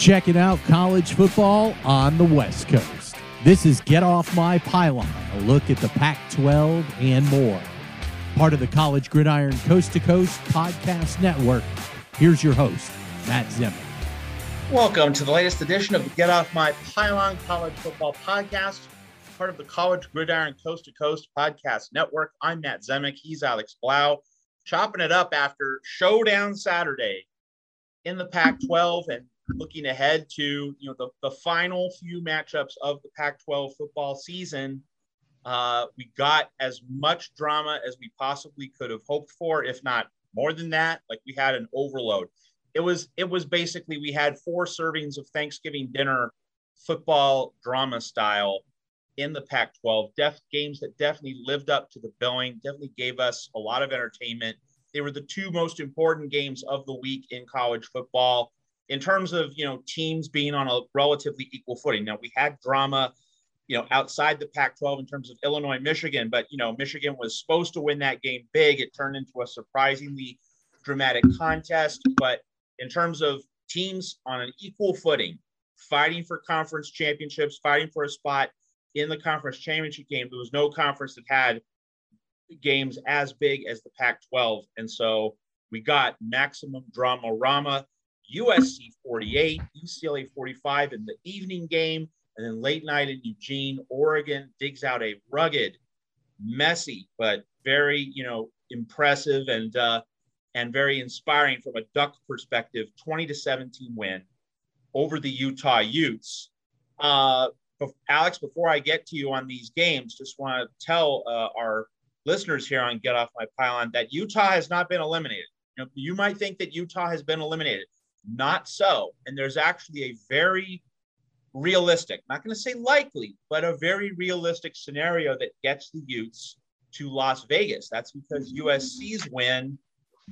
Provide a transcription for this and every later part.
checking out college football on the West Coast. This is Get Off My Pylon, a look at the Pac 12 and more. Part of the College Gridiron Coast to Coast podcast network. Here's your host, Matt Zemek. Welcome to the latest edition of the Get Off My Pylon College Football Podcast, part of the College Gridiron Coast to Coast podcast network. I'm Matt Zemek. He's Alex Blau, chopping it up after Showdown Saturday in the Pac 12 and looking ahead to you know the, the final few matchups of the Pac-12 football season, uh, we got as much drama as we possibly could have hoped for, if not more than that. Like we had an overload. It was it was basically we had four servings of Thanksgiving dinner football drama style in the Pac-12. Def games that definitely lived up to the billing, definitely gave us a lot of entertainment. They were the two most important games of the week in college football in terms of you know teams being on a relatively equal footing. Now we had drama, you know, outside the Pac-12 in terms of Illinois, Michigan, but you know Michigan was supposed to win that game big. It turned into a surprisingly dramatic contest. But in terms of teams on an equal footing, fighting for conference championships, fighting for a spot in the conference championship game, there was no conference that had games as big as the Pac-12, and so we got maximum drama rama USC 48, UCLA 45 in the evening game. And then late night in Eugene, Oregon digs out a rugged, messy, but very, you know, impressive and uh, and very inspiring from a Duck perspective, 20 to 17 win over the Utah Utes. Uh, Alex, before I get to you on these games, just want to tell uh, our listeners here on Get Off My Pylon that Utah has not been eliminated. You, know, you might think that Utah has been eliminated. Not so. And there's actually a very realistic, not going to say likely, but a very realistic scenario that gets the Utes to Las Vegas. That's because USC's win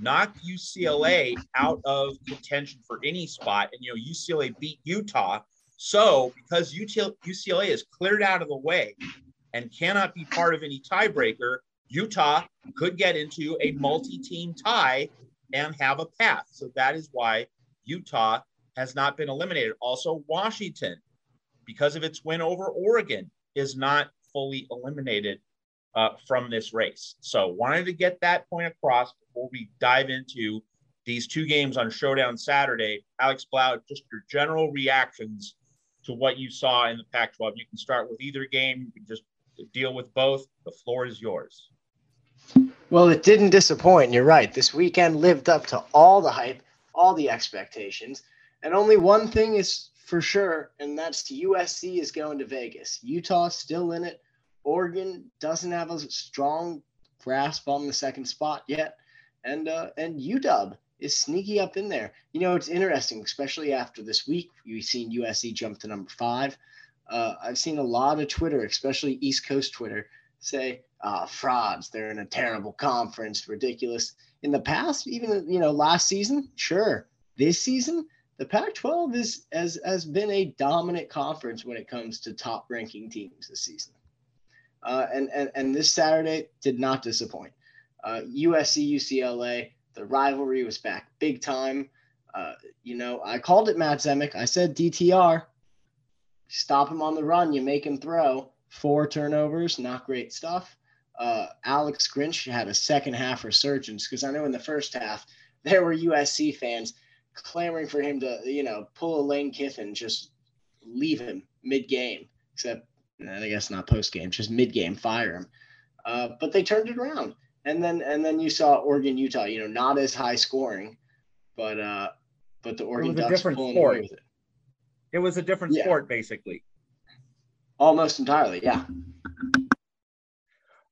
knocked UCLA out of contention for any spot. And, you know, UCLA beat Utah. So, because UCLA is cleared out of the way and cannot be part of any tiebreaker, Utah could get into a multi team tie and have a path. So, that is why Utah has not been eliminated. Also, Washington, because of its win over Oregon, is not fully eliminated uh, from this race. So, wanted to get that point across before we dive into these two games on Showdown Saturday. Alex Blau, just your general reactions to what you saw in the Pac 12. You can start with either game, you can just deal with both. The floor is yours. Well, it didn't disappoint. You're right. This weekend lived up to all the hype all the expectations. And only one thing is for sure, and that's USC is going to Vegas. Utah's still in it. Oregon doesn't have a strong grasp on the second spot yet, and uh, and UW is sneaky up in there. You know, it's interesting, especially after this week. We've seen USC jump to number five. Uh, I've seen a lot of Twitter, especially East Coast Twitter, say uh, frauds. They're in a terrible conference, ridiculous in the past, even you know last season, sure. This season, the Pac-12 is has has been a dominant conference when it comes to top ranking teams this season. Uh, and, and and this Saturday did not disappoint. Uh, USC UCLA, the rivalry was back big time. Uh, you know, I called it Matt Zemek. I said DTR. Stop him on the run, you make him throw. Four turnovers, not great stuff uh, Alex Grinch had a second half resurgence because I know in the first half there were USC fans clamoring for him to, you know, pull a Lane Kiffin, just leave him mid game, except I guess not post game, just mid game, fire him. Uh, but they turned it around, and then and then you saw Oregon Utah, you know, not as high scoring, but uh, but the Oregon it was a Ducks different sport. It. it. was a different yeah. sport, basically. Almost entirely, yeah.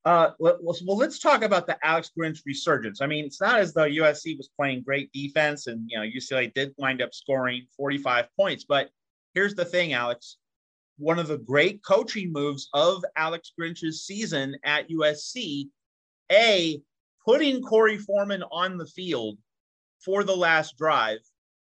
Uh, well, well, let's talk about the Alex Grinch resurgence. I mean, it's not as though USC was playing great defense, and you know UCLA did wind up scoring 45 points. But here's the thing, Alex. One of the great coaching moves of Alex Grinch's season at USC, a putting Corey Foreman on the field for the last drive,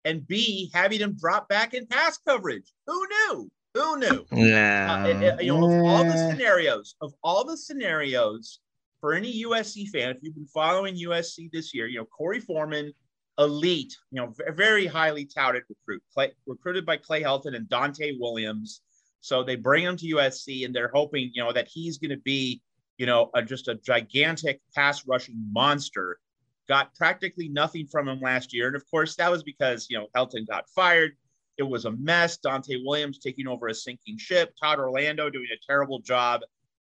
and B having him drop back in pass coverage. Who knew? Who knew? Yeah. Uh, it, you know, of all the scenarios, of all the scenarios for any USC fan, if you've been following USC this year, you know, Corey Foreman, elite, you know, very highly touted recruit, Clay, recruited by Clay Helton and Donte Williams. So they bring him to USC, and they're hoping, you know, that he's going to be, you know, a, just a gigantic pass rushing monster. Got practically nothing from him last year, and of course that was because you know Helton got fired. It was a mess. Donte Williams taking over a sinking ship. Todd Orlando doing a terrible job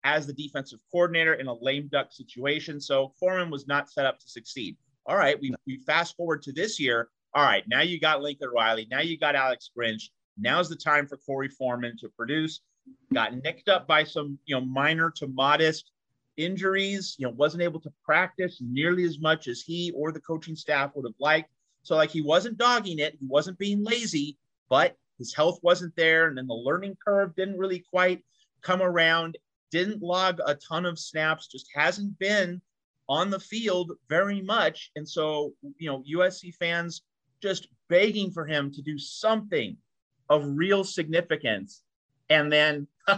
as the defensive coordinator in a lame duck situation. So Foreman was not set up to succeed. All right, we, we fast forward to this year. All right, now you got Lincoln Riley. Now you got Alex Grinch. Now's the time for Corey Foreman to produce. Got nicked up by some, you know, minor to modest injuries. You know, wasn't able to practice nearly as much as he or the coaching staff would have liked. So, like, he wasn't dogging it. He wasn't being lazy, but his health wasn't there, and then the learning curve didn't really quite come around. Didn't log a ton of snaps. Just hasn't been on the field very much. And so, you know, USC fans just begging for him to do something of real significance. And then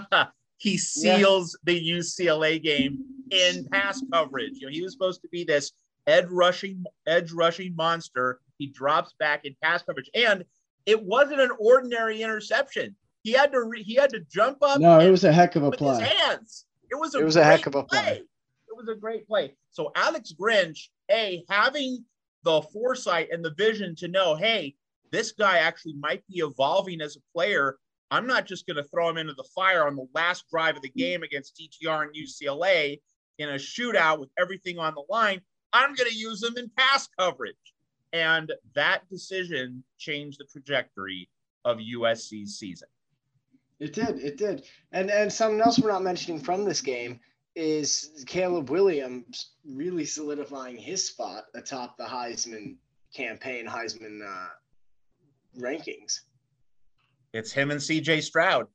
he seals yeah. the UCLA game in pass coverage. You know, he was supposed to be this edge rushing, edge rushing monster. He drops back in pass coverage. And it wasn't an ordinary interception. He had to re- he had to jump up. No, it was a heck of a play. hands. It was a it was a heck of a play. play. It was a great play. So Alex Grinch, a having the foresight and the vision to know, hey, this guy actually might be evolving as a player. I'm not just going to throw him into the fire on the last drive of the game against DTR and UCLA in a shootout with everything on the line. I'm going to use him in pass coverage. And that decision changed the trajectory of USC's season. It did. It did. And and something else we're not mentioning from this game is Caleb Williams really solidifying his spot atop the Heisman campaign, Heisman uh, rankings. It's him and CJ Stroud.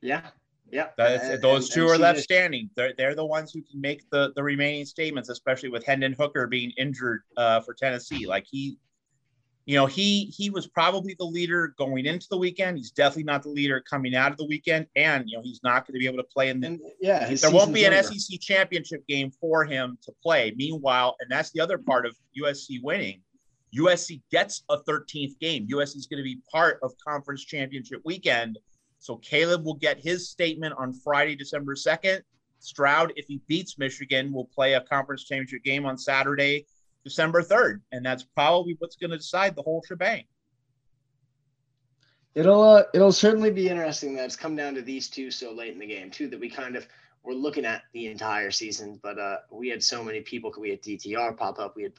Yeah. Yeah. Those and, two and are left standing. They're, they're the ones who can make the, the remaining statements, especially with Hendon Hooker being injured uh, for Tennessee. Like he, you know, he he was probably the leader going into the weekend. He's definitely not the leader coming out of the weekend, and you know, he's not going to be able to play in the. And, yeah, there won't be an over. SEC championship game for him to play. Meanwhile, and that's the other part of USC winning. USC gets a 13th game. USC is going to be part of conference championship weekend. So Caleb will get his statement on Friday, December 2nd. Stroud, if he beats Michigan, will play a conference championship game on Saturday December 3rd. And that's probably what's going to decide the whole shebang. It'll uh, it'll certainly be interesting that it's come down to these two so late in the game too that we kind of were looking at the entire season, but uh, we had so many people. We had DTR pop up, we had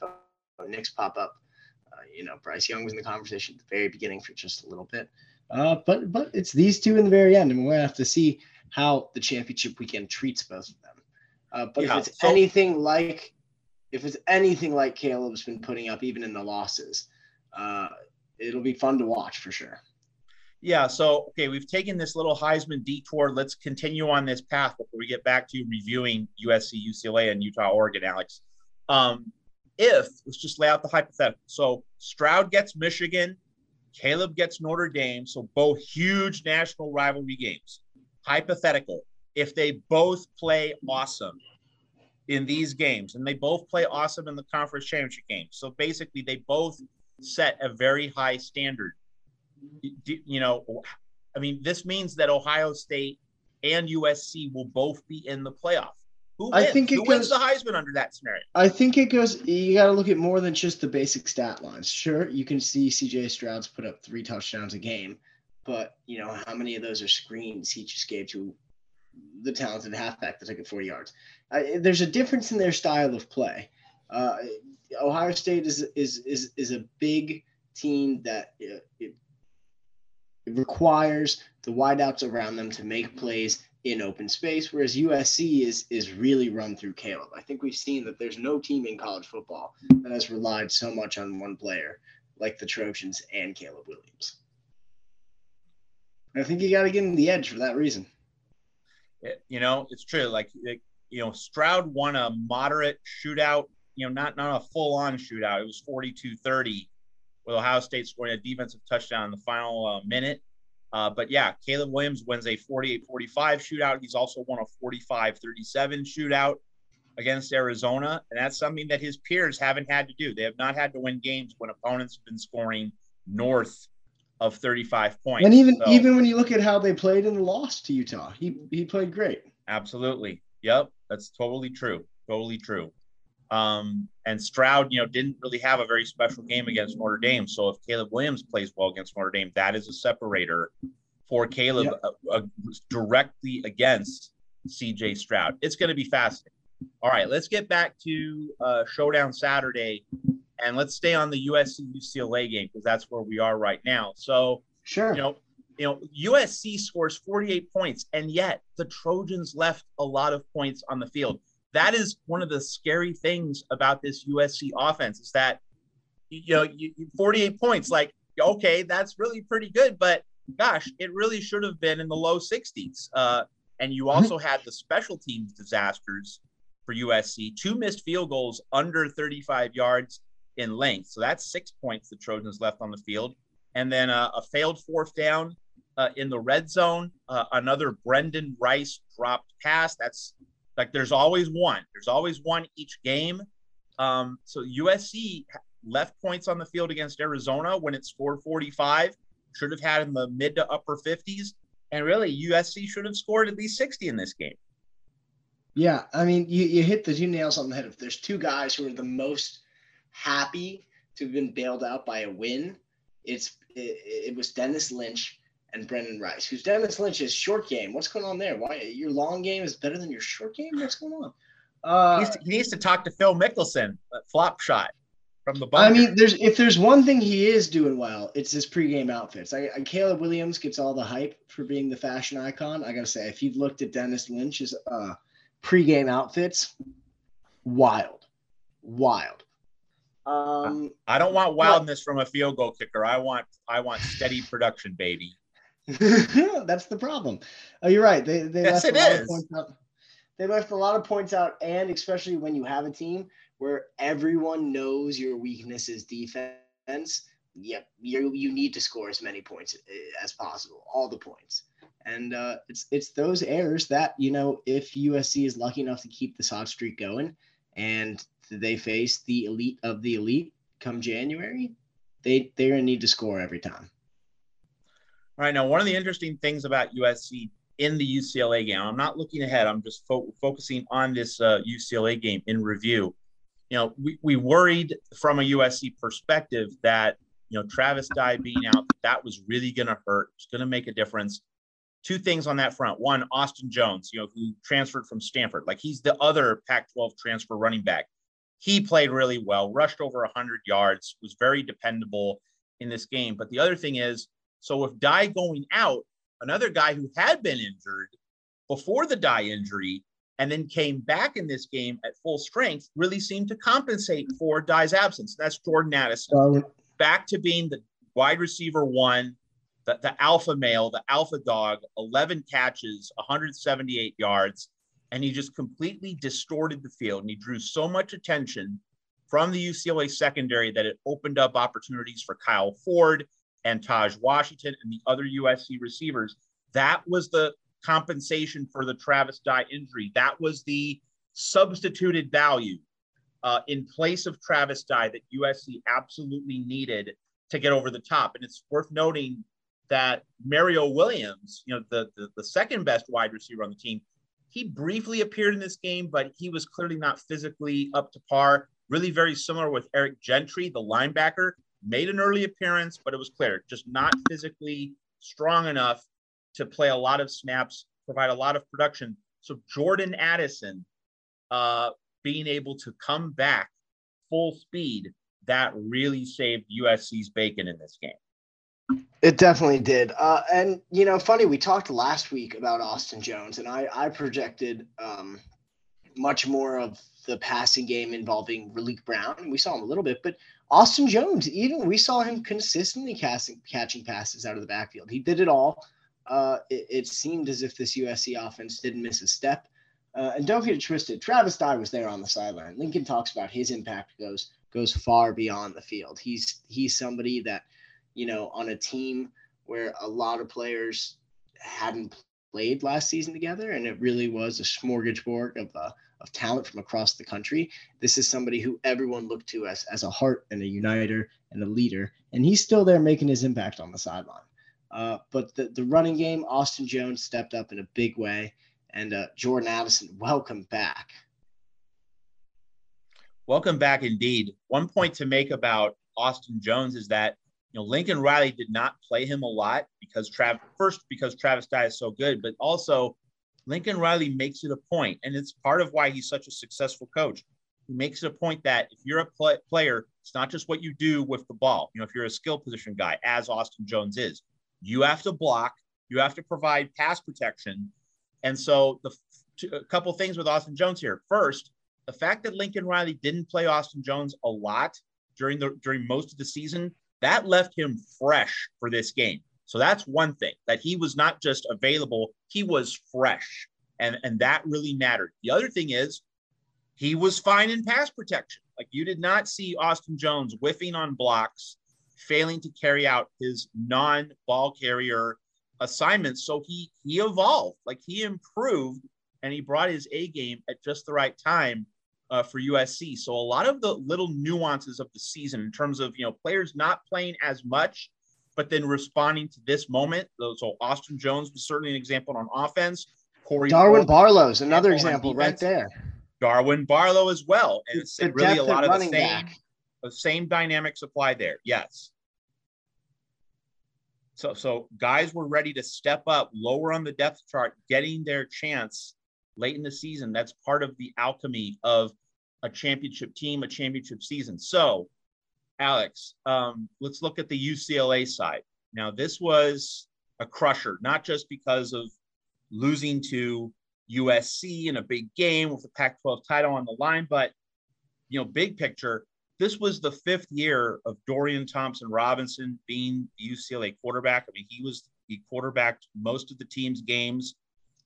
Nix pop up. Uh, you know, Bryce Young was in the conversation at the very beginning for just a little bit. Uh, but but it's these two in the very end, and we're gonna have to see how the championship weekend treats both of them. Uh, but yeah, if it's so- anything like if it's anything like Caleb's been putting up, even in the losses, uh, it'll be fun to watch for sure. Yeah. So, okay, we've taken this little Heisman detour. Let's continue on this path before we get back to reviewing USC, UCLA, and Utah, Oregon, Alex. Um, if let's just lay out the hypothetical. So, Stroud gets Michigan, Caleb gets Notre Dame. So, both huge national rivalry games. Hypothetical. If they both play awesome, in these games, and they both play awesome in the conference championship game. So basically, they both set a very high standard. You know, I mean, this means that Ohio State and USC will both be in the playoff. Who wins? I think it Who goes, wins the Heisman under that scenario? I think it goes. You got to look at more than just the basic stat lines. Sure, you can see C.J. Stroud's put up three touchdowns a game, but you know how many of those are screens he just gave to the talented halfback that took it 40 yards. Uh, there's a difference in their style of play. Uh, Ohio State is is is is a big team that uh, it, it requires the wideouts around them to make plays in open space, whereas USC is is really run through Caleb. I think we've seen that there's no team in college football that has relied so much on one player like the Trojans and Caleb Williams. I think you got to give him the edge for that reason you know, it's true. Like, you know, Stroud won a moderate shootout, you know, not, not a full on shootout. It was 42 30 with Ohio State scoring a defensive touchdown in the final uh, minute. Uh, but yeah, Caleb Williams wins a 48 45 shootout. He's also won a 45 37 shootout against Arizona. And that's something that his peers haven't had to do. They have not had to win games when opponents have been scoring north of 35 points. And even So- even when you look at how they played in the loss to Utah, he he played great. Absolutely. Yep. That's totally true. Totally true. Um, and Stroud, you know, didn't really have a very special game against Notre Dame. So if Caleb Williams plays well against Notre Dame, that is a separator for Caleb uh, uh, directly against CJ Stroud. It's going to be fascinating. All right, let's get back to uh, Showdown Saturday and let's stay on the USC UCLA game because that's where we are right now. So, Sure. you know, you know, USC scores 48 points, and yet the Trojans left a lot of points on the field. That is one of the scary things about this USC offense is that you know, you, you- 48 points, like okay, that's really pretty good, but gosh, it really should have been in the low 60s. Uh, and you also had the special teams disasters for USC, two missed field goals under 35 yards in length. So that's six points the Trojans left on the field. And then uh, a failed fourth down uh, in the red zone, uh, another Brendan Rice dropped pass. That's like there's always one. There's always one each game. Um, so USC left points on the field against Arizona when it scored 45. Should have had in the mid to upper 50s. And really, USC should have scored at least 60 in this game. Yeah, I mean, you, you hit the two nails on the head. If there's two guys who are the most happy to have been bailed out by a win, it's it, it was Denis Lynch and Brendan Rice. Who's Denis Lynch's short game? What's going on there? Why your long game is better than your short game? What's going on? He Uh, needs, to, he needs to talk to Phil Mickelson, that flop shot from the bunker. I mean, there's if there's one thing he is doing well, it's his pregame outfits. I, I Caleb Williams gets all the hype for being the fashion icon. I gotta say, if you've looked at Denis Lynch's uh, pregame outfits, wild, wild. Um, I don't want wildness from a field goal kicker. I want I want steady production, baby. that's the problem. Oh, you're right. They they Yes, left a lot is. of points out. They left a lot of points out, and especially when you have a team where everyone knows your weakness is defense. Yep, you you need to score as many points uh, as possible, all the points. And uh, it's it's those errors that you know if USC is lucky enough to keep this hot streak going, and they face the elite of the elite come January, they they're gonna need to score every time. All right, now one of the interesting things about USC in the UCLA game, I'm not looking ahead. I'm just fo- focusing on this uh, UCLA game in review. You know, we, we worried from a USC perspective that you know Travis Dye being out that was really going to hurt. It's going to make a difference. Two things on that front. One, Austin Jones, you know, who transferred from Stanford, like he's the other Pac-12 transfer running back. He played really well, rushed over 100 yards, was very dependable in this game. But the other thing is, so if Dye going out, another guy who had been injured before the Dye injury and then came back in this game at full strength really seemed to compensate for Dye's absence. That's Jordan Addison So back to being the wide receiver one, the, the alpha male, the alpha dog, 11 catches, 178 yards. And he just completely distorted the field. And he drew so much attention from the UCLA secondary that it opened up opportunities for Kyle Ford and Tahj Washington and the other USC receivers. That was the compensation for the Travis Dye injury. That was the substituted value uh, in place of Travis Dye that USC absolutely needed to get over the top. And it's worth noting that Mario Williams, you know, the, the, the second best wide receiver on the team, he briefly appeared in this game, but he was clearly not physically up to par. Really very similar with Eric Gentry, the linebacker, made an early appearance, but it was clear just not physically strong enough to play a lot of snaps, provide a lot of production. So Jordan Addison, uh, being able to come back full speed, that really saved USC's bacon in this game. It definitely did. Uh, and you know, funny, we talked last week about Austin Jones, and I, I projected um, much more of the passing game involving Raleek Brown. We saw him a little bit, but Austin Jones, even we saw him consistently casting, catching passes out of the backfield. He did it all. Uh, it, it seemed as if this USC offense didn't miss a step. Uh, and don't get it twisted. Travis Dye was there on the sideline. Lincoln talks about his impact goes goes far beyond the field. He's he's somebody that you know, on a team where a lot of players hadn't played last season together, and it really was a smorgasbord of uh, of talent from across the country. This is somebody who everyone looked to as, as a heart and a uniter and a leader. And he's still there making his impact on the sideline. Uh, but the, the running game, Austin Jones stepped up in a big way. And uh, Jordan Addison, welcome back. Welcome back indeed. One point to make about Austin Jones is that you know Lincoln Riley did not play him a lot because Trav first because Travis Dye is so good, but also Lincoln Riley makes it a point, and it's part of why he's such a successful coach. He makes it a point that if you're a play, player, it's not just what you do with the ball. You know, if you're a skill position guy, as Austin Jones is, you have to block, you have to provide pass protection, and so the a couple things with Austin Jones here. First, the fact that Lincoln Riley didn't play Austin Jones a lot during the during most of the season, that left him fresh for this game. So that's one thing that he was not just available, he was fresh. And, and that really mattered. The other thing is he was fine in pass protection. Like you did not see Austin Jones whiffing on blocks, failing to carry out his non-ball carrier assignments. So he he evolved, like he improved and he brought his A game at just the right time uh, for USC. So a lot of the little nuances of the season in terms of you know players not playing as much but then responding to this moment. So Austin Jones was certainly an example on offense. Corey Darwin Barlow is another example right there. Darwin Barlow as well, and it's the really a lot of the same back. the same dynamics apply there. Yes. So so guys were ready to step up lower on the depth chart, getting their chance late in the season. That's part of the alchemy of a championship team, a championship season. So Alex, um, let's look at the UCLA side. Now, this was a crusher, not just because of losing to USC in a big game with the Pac 12 title on the line, but, you know, big picture, this was the fifth year of Dorian Thompson Robinson being the UCLA quarterback. I mean, he was, he quarterbacked most of the team's games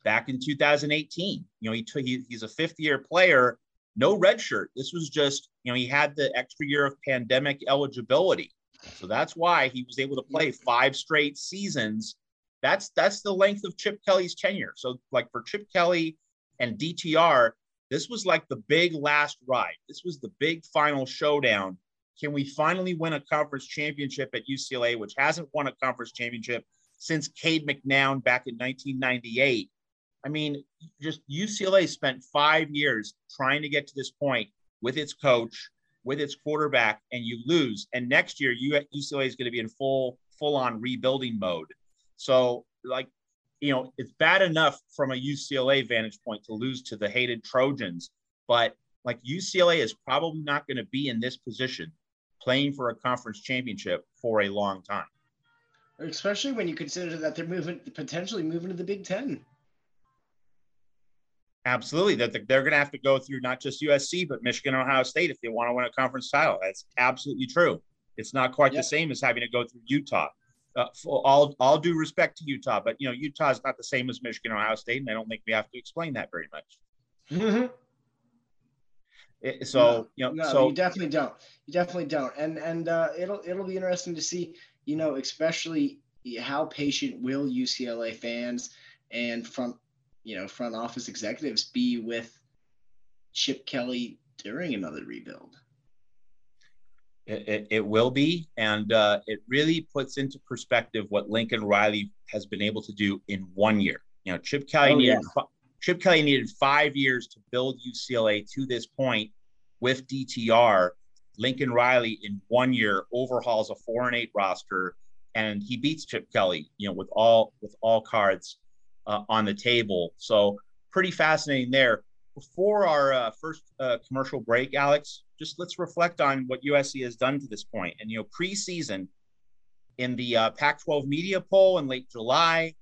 back in 2018. You know, he took, he, he's a fifth year player no red shirt. This was just, you know, he had the extra year of pandemic eligibility. So that's why he was able to play five straight seasons. That's that's the length of Chip Kelly's tenure. So like for Chip Kelly and DTR, this was like the big last ride. This was the big final showdown. Can we finally win a conference championship at UCLA, which hasn't won a conference championship since Cade McNown back in 1998? I mean, just UCLA spent five years trying to get to this point with its coach, with its quarterback, and you lose. And next year, UCLA is going to be in full full on rebuilding mode. So, like, you know, it's bad enough from a UCLA vantage point to lose to the hated Trojans, but like UCLA is probably not going to be in this position playing for a conference championship for a long time. Especially when you consider that they're moving potentially moving to the Big Ten. Absolutely, that they're going to have to go through not just USC but Michigan, and Ohio State if they want to win a conference title. That's absolutely true. It's not quite yep. the same as having to go through Utah. Uh, all all due respect to Utah, but you know Utah is not the same as Michigan, Ohio State, and I don't think we have to explain that very much. Mm-hmm. It, so no, you know, no, so you definitely don't. You definitely don't, and and uh, it'll it'll be interesting to see. You know, especially how patient will UCLA fans and front you know front office executives be with Chip Kelly during another rebuild? It, it, it will be, and uh, it really puts into perspective what Lincoln Riley has been able to do in one year. You know, Chip Kelly oh, needed yeah. Chip Kelly needed five years to build UCLA to this point with DTR. Lincoln Riley in one year overhauls a four and eight roster, and he beats Chip Kelly. You know, with all with all cards uh, on the table. So pretty fascinating there. Before our uh, first uh, commercial break, Alex, just let's reflect on what USC has done to this point. And you know, preseason in the uh, Pac-12 media poll in late July,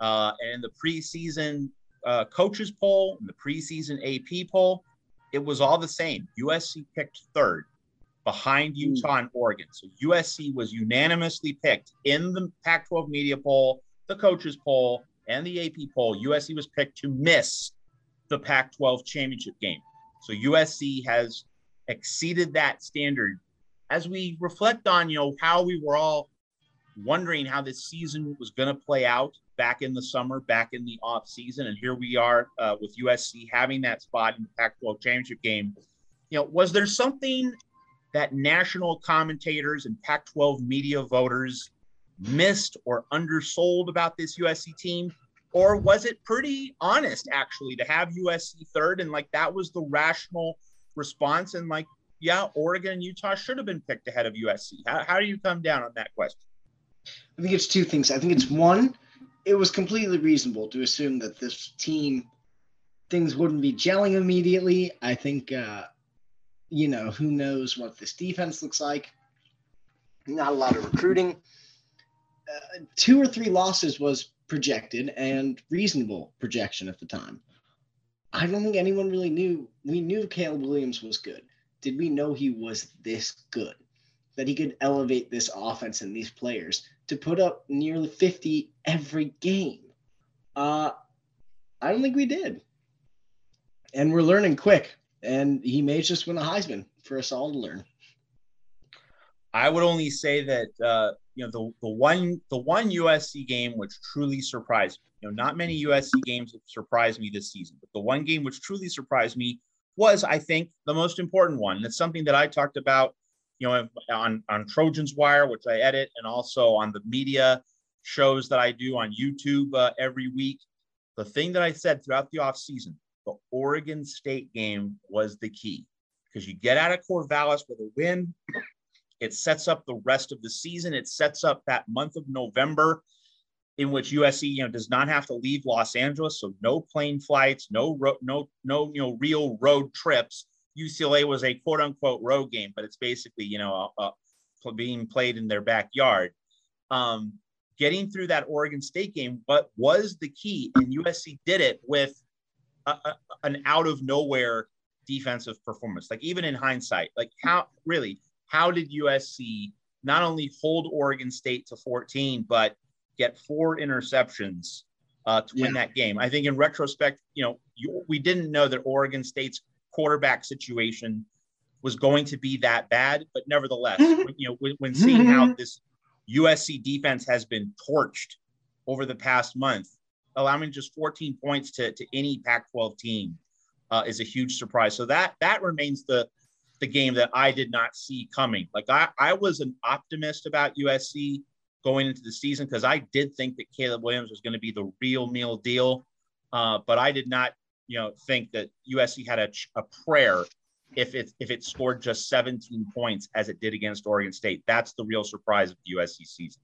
uh, and the preseason uh, coaches poll and the preseason AP poll, it was all the same. USC picked third behind hmm. Utah and Oregon. So USC was unanimously picked in the Pac 12 media poll, the coaches poll, and the AP poll, USC was picked to miss the Pac 12 championship game. So USC has exceeded that standard. As we reflect on, you know, how we were all wondering how this season was going to play out back in the summer, back in the off season, and here we are uh, with USC having that spot in the Pac-12 championship game. You know, was there something that national commentators and Pac-12 media voters missed or undersold about this USC team? Or was it pretty honest actually to have USC third and like that was the rational response? And like, yeah, Oregon and Utah should have been picked ahead of USC. How, how do you come down on that question? I think it's two things. I think it's one, it was completely reasonable to assume that this team, things wouldn't be gelling immediately. I think, uh, you know, who knows what this defense looks like. Not a lot of recruiting. Uh, two or three losses was projected and reasonable projection at the time. I don't think anyone really knew. We knew Caleb Williams was good. Did we know he was this good? That he could elevate this offense and these players to put up nearly 50 every game? Uh, I don't think we did. And we're learning quick. And he may just win a Heisman for us all to learn. I would only say that uh, you know the the one the one USC game which truly surprised me. You know, not many USC games have surprised me this season, but the one game which truly surprised me was, I think, the most important one. And It's something that I talked about, you know, on on Trojans Wire, which I edit, and also on the media shows that I do on YouTube uh, every week. The thing that I said throughout the offseason, the Oregon State game was the key because you get out of Corvallis with a win, it sets up the rest of the season. It sets up that month of November in which USC, you know, does not have to leave Los Angeles, so no plane flights, no ro- no no you know real road trips. UCLA was a quote unquote road game, but it's basically you know being played in their backyard. Um, getting through that Oregon State game, but was the key, and USC did it with a, a, an out of nowhere defensive performance. Like even in hindsight, like how really how did USC not only hold Oregon State to 14, but get four interceptions uh, to yeah. win that game? I think in retrospect, you know, you, we didn't know that Oregon State's quarterback situation was going to be that bad, but nevertheless, when, you know, when, when seeing how this USC defense has been torched over the past month, allowing just 14 points to, to any Pac-12 team uh, is a huge surprise. So that that remains the the game that I did not see coming. Like I, I was an optimist about USC going into the season because I did think that Caleb Williams was going to be the real meal deal. Uh, but I did not, you know, think that USC had a, a prayer if it if it scored just 17 points as it did against Oregon State. That's the real surprise of the USC season.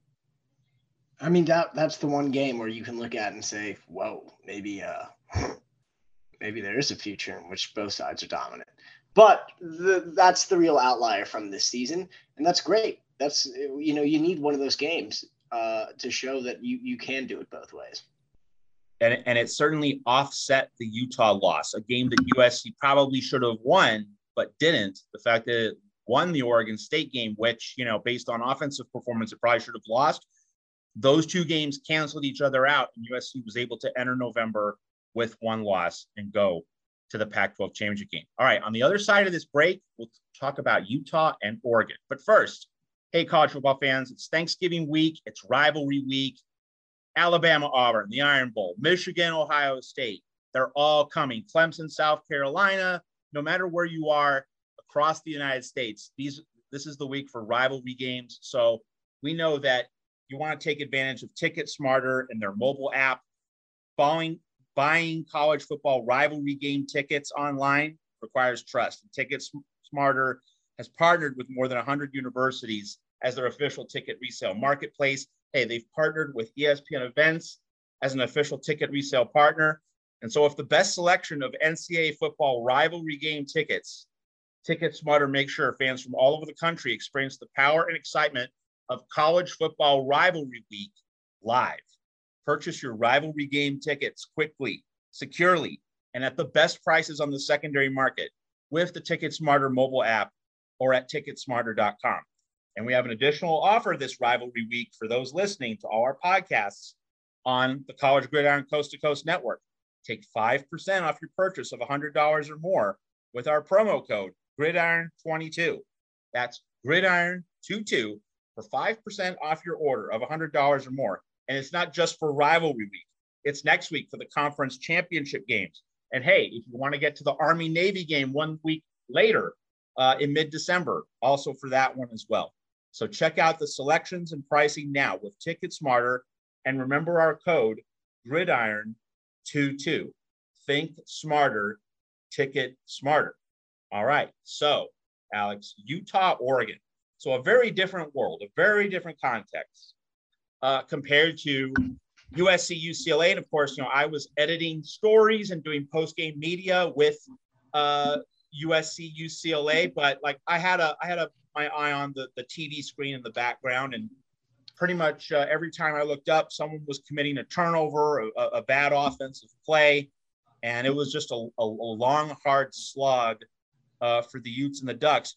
I mean that that's the one game where you can look at and say, "Whoa, maybe uh, maybe there is a future in which both sides are dominant." But the, that's the real outlier from this season, and that's great. That's you know you need one of those games uh, to show that you you can do it both ways. And and it certainly offset the Utah loss, a game that USC probably should have won but didn't. The fact that it won the Oregon State game, which you know based on offensive performance, it probably should have lost. Those two games canceled each other out, and USC was able to enter November with one loss and go to the Pac 12 championship game. All right, on the other side of this break, we'll talk about Utah and Oregon. But first, hey, college football fans, it's Thanksgiving week, it's rivalry week. Alabama, Auburn, the Iron Bowl, Michigan, Ohio State, they're all coming. Clemson, South Carolina, no matter where you are across the United States, these this is the week for rivalry games. So we know that you want to take advantage of Ticket Smarter and their mobile app. Following buying college football rivalry game tickets online requires trust. Tickets Smarter has partnered with more than 100 universities as their official ticket resale marketplace. Hey, they've partnered with ESPN Events as an official ticket resale partner. And so, if the best selection of NCAA football rivalry game tickets, Ticket Smarter makes sure fans from all over the country experience the power and excitement of college football rivalry week live. Purchase your rivalry game tickets quickly, securely, and at the best prices on the secondary market with the Ticket Smarter mobile app or at ticketsmarter.com. And we have an additional offer this rivalry week for those listening to all our podcasts on the College Gridiron Coast to Coast Network. Take 5% off your purchase of $100 or more with our promo code Gridiron22. That's Gridiron22 for 5% off your order of $100 or more. And it's not just for rivalry week, it's next week for the conference championship games. And hey, if you want to get to the Army Navy game one week later uh, in mid December, also for that one as well. So check out the selections and pricing now with Ticket Smarter. And remember our code Gridiron22. Think smarter, ticket smarter. All right. So, Alex, Utah, Oregon. So, a very different world, a very different context uh, compared to USC, UCLA. And of course, you know, I was editing stories and doing post game media with uh, USC, UCLA. But like, I had a, I had a, my eye on the, the TV screen in the background and pretty much uh, every time I looked up, someone was committing a turnover, a, a bad offensive play, and it was just a, a, a long, hard slog uh, for the Utes and the Ducks.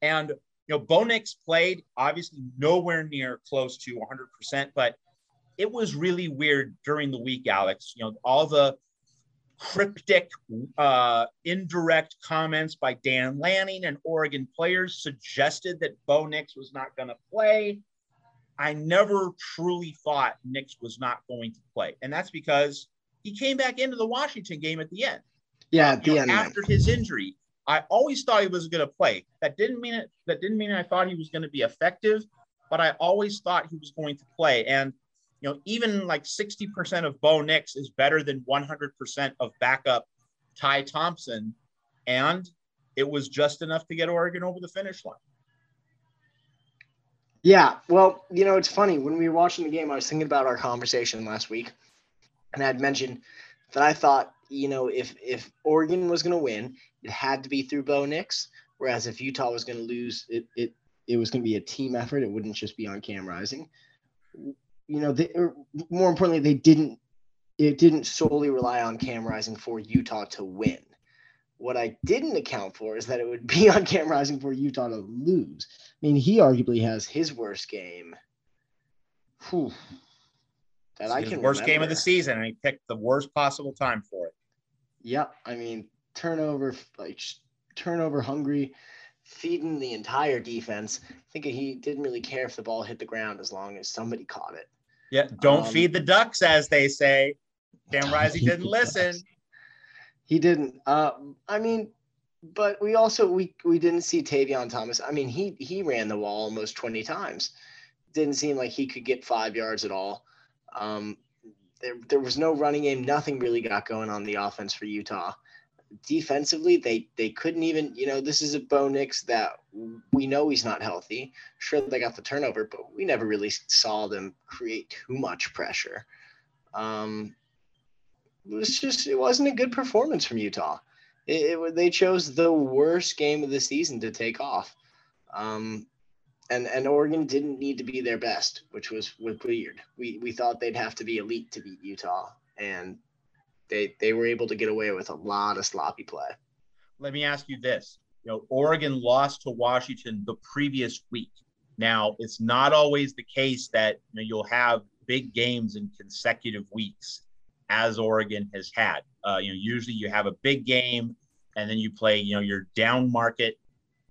And you know, Bo Nix played obviously nowhere near close to 100%, but it was really weird during the week, Alex. You know, all the cryptic, uh, indirect comments by Dan Lanning and Oregon players suggested that Bo Nix was not going to play. I never truly thought Nix was not going to play. And that's because he came back into the Washington game at the end. Yeah, at the know, end. After his injury. I always thought he was going to play. That didn't mean it. That didn't mean I thought he was going to be effective, but I always thought he was going to play. And you know, even like 60% of Bo Nix is better than 100% of backup Ty Thompson. And it was just enough to get Oregon over the finish line. Yeah, well, you know, it's funny. When we were watching the game, I was thinking about our conversation last week, and I had mentioned that I thought, you know, if if Oregon was going to win, it had to be through Bo Nix, whereas if Utah was going to lose, it it it was going to be a team effort. It wouldn't just be on Cam Rising. You know, they, more importantly, they didn't. It didn't solely rely on Cam Rising for Utah to win. What I didn't account for is that it would be on Cam Rising for Utah to lose. I mean, he arguably has his worst game. Whew, that I can worst remember. game of the season, and he picked the worst possible time for it. Yep, I mean turnover, like turnover hungry, feeding the entire defense. I think he didn't really care if the ball hit the ground as long as somebody caught it. Yeah, don't um, feed the ducks, as they say. Cam Rising didn't listen. Ducks. He didn't. Uh, I mean, but we also we we didn't see Tavion Thomas. I mean, he he ran the wall almost 20 times. Didn't seem like he could get five yards at all. Um, there, there was no running game. Nothing really got going on the offense for Utah. Defensively, they they couldn't even. You know, this is a Bo Nix that we know he's not healthy. Sure, they got the turnover, but we never really saw them create too much pressure. Um, it was just it wasn't a good performance from Utah. It, it, they chose the worst game of the season to take off, um, and and Oregon didn't need to be their best, which was, weird. We we thought they'd have to be elite to beat Utah, and they they were able to get away with a lot of sloppy play. Let me ask you this: you know, Oregon lost to Washington the previous week. Now, it's not always the case that you know, you'll have big games in consecutive weeks as Oregon has had. Uh, you know, usually you have a big game and then you play, you know, your down market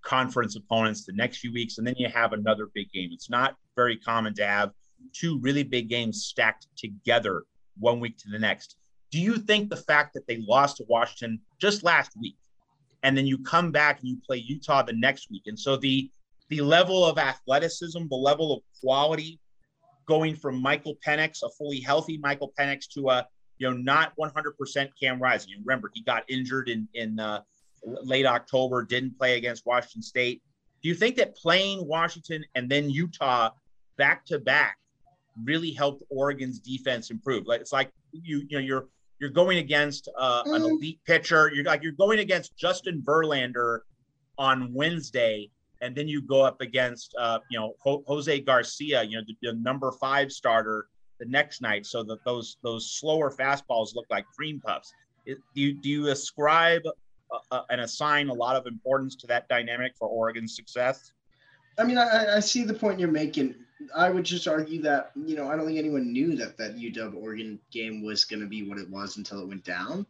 conference opponents the next few weeks, and then you have another big game. It's not very common to have two really big games stacked together one week to the next. Do you think the fact that they lost to Washington just last week, and then you come back and you play Utah the next week, and so the the level of athleticism, the level of quality, going from Michael Penix, a fully healthy Michael Penix, to a you know, not 100% Cam Rising. Remember, he got injured in in uh, late October, didn't play against Washington State. Do you think that playing Washington and then Utah back to back really helped Oregon's defense improve? Like it's like you you know you're you're going against uh, an mm. elite pitcher. You're like you're going against Justin Verlander on Wednesday, and then you go up against uh, you know Jose Garcia, you know the, the number five starter the next night so that those those slower fastballs look like cream puffs. do you do you ascribe uh, uh, and assign a lot of importance to that dynamic for Oregon's success? I mean, I, I see the point you're making. I would just argue that you know I don't think anyone knew that that UW Oregon game was going to be what it was until it went down.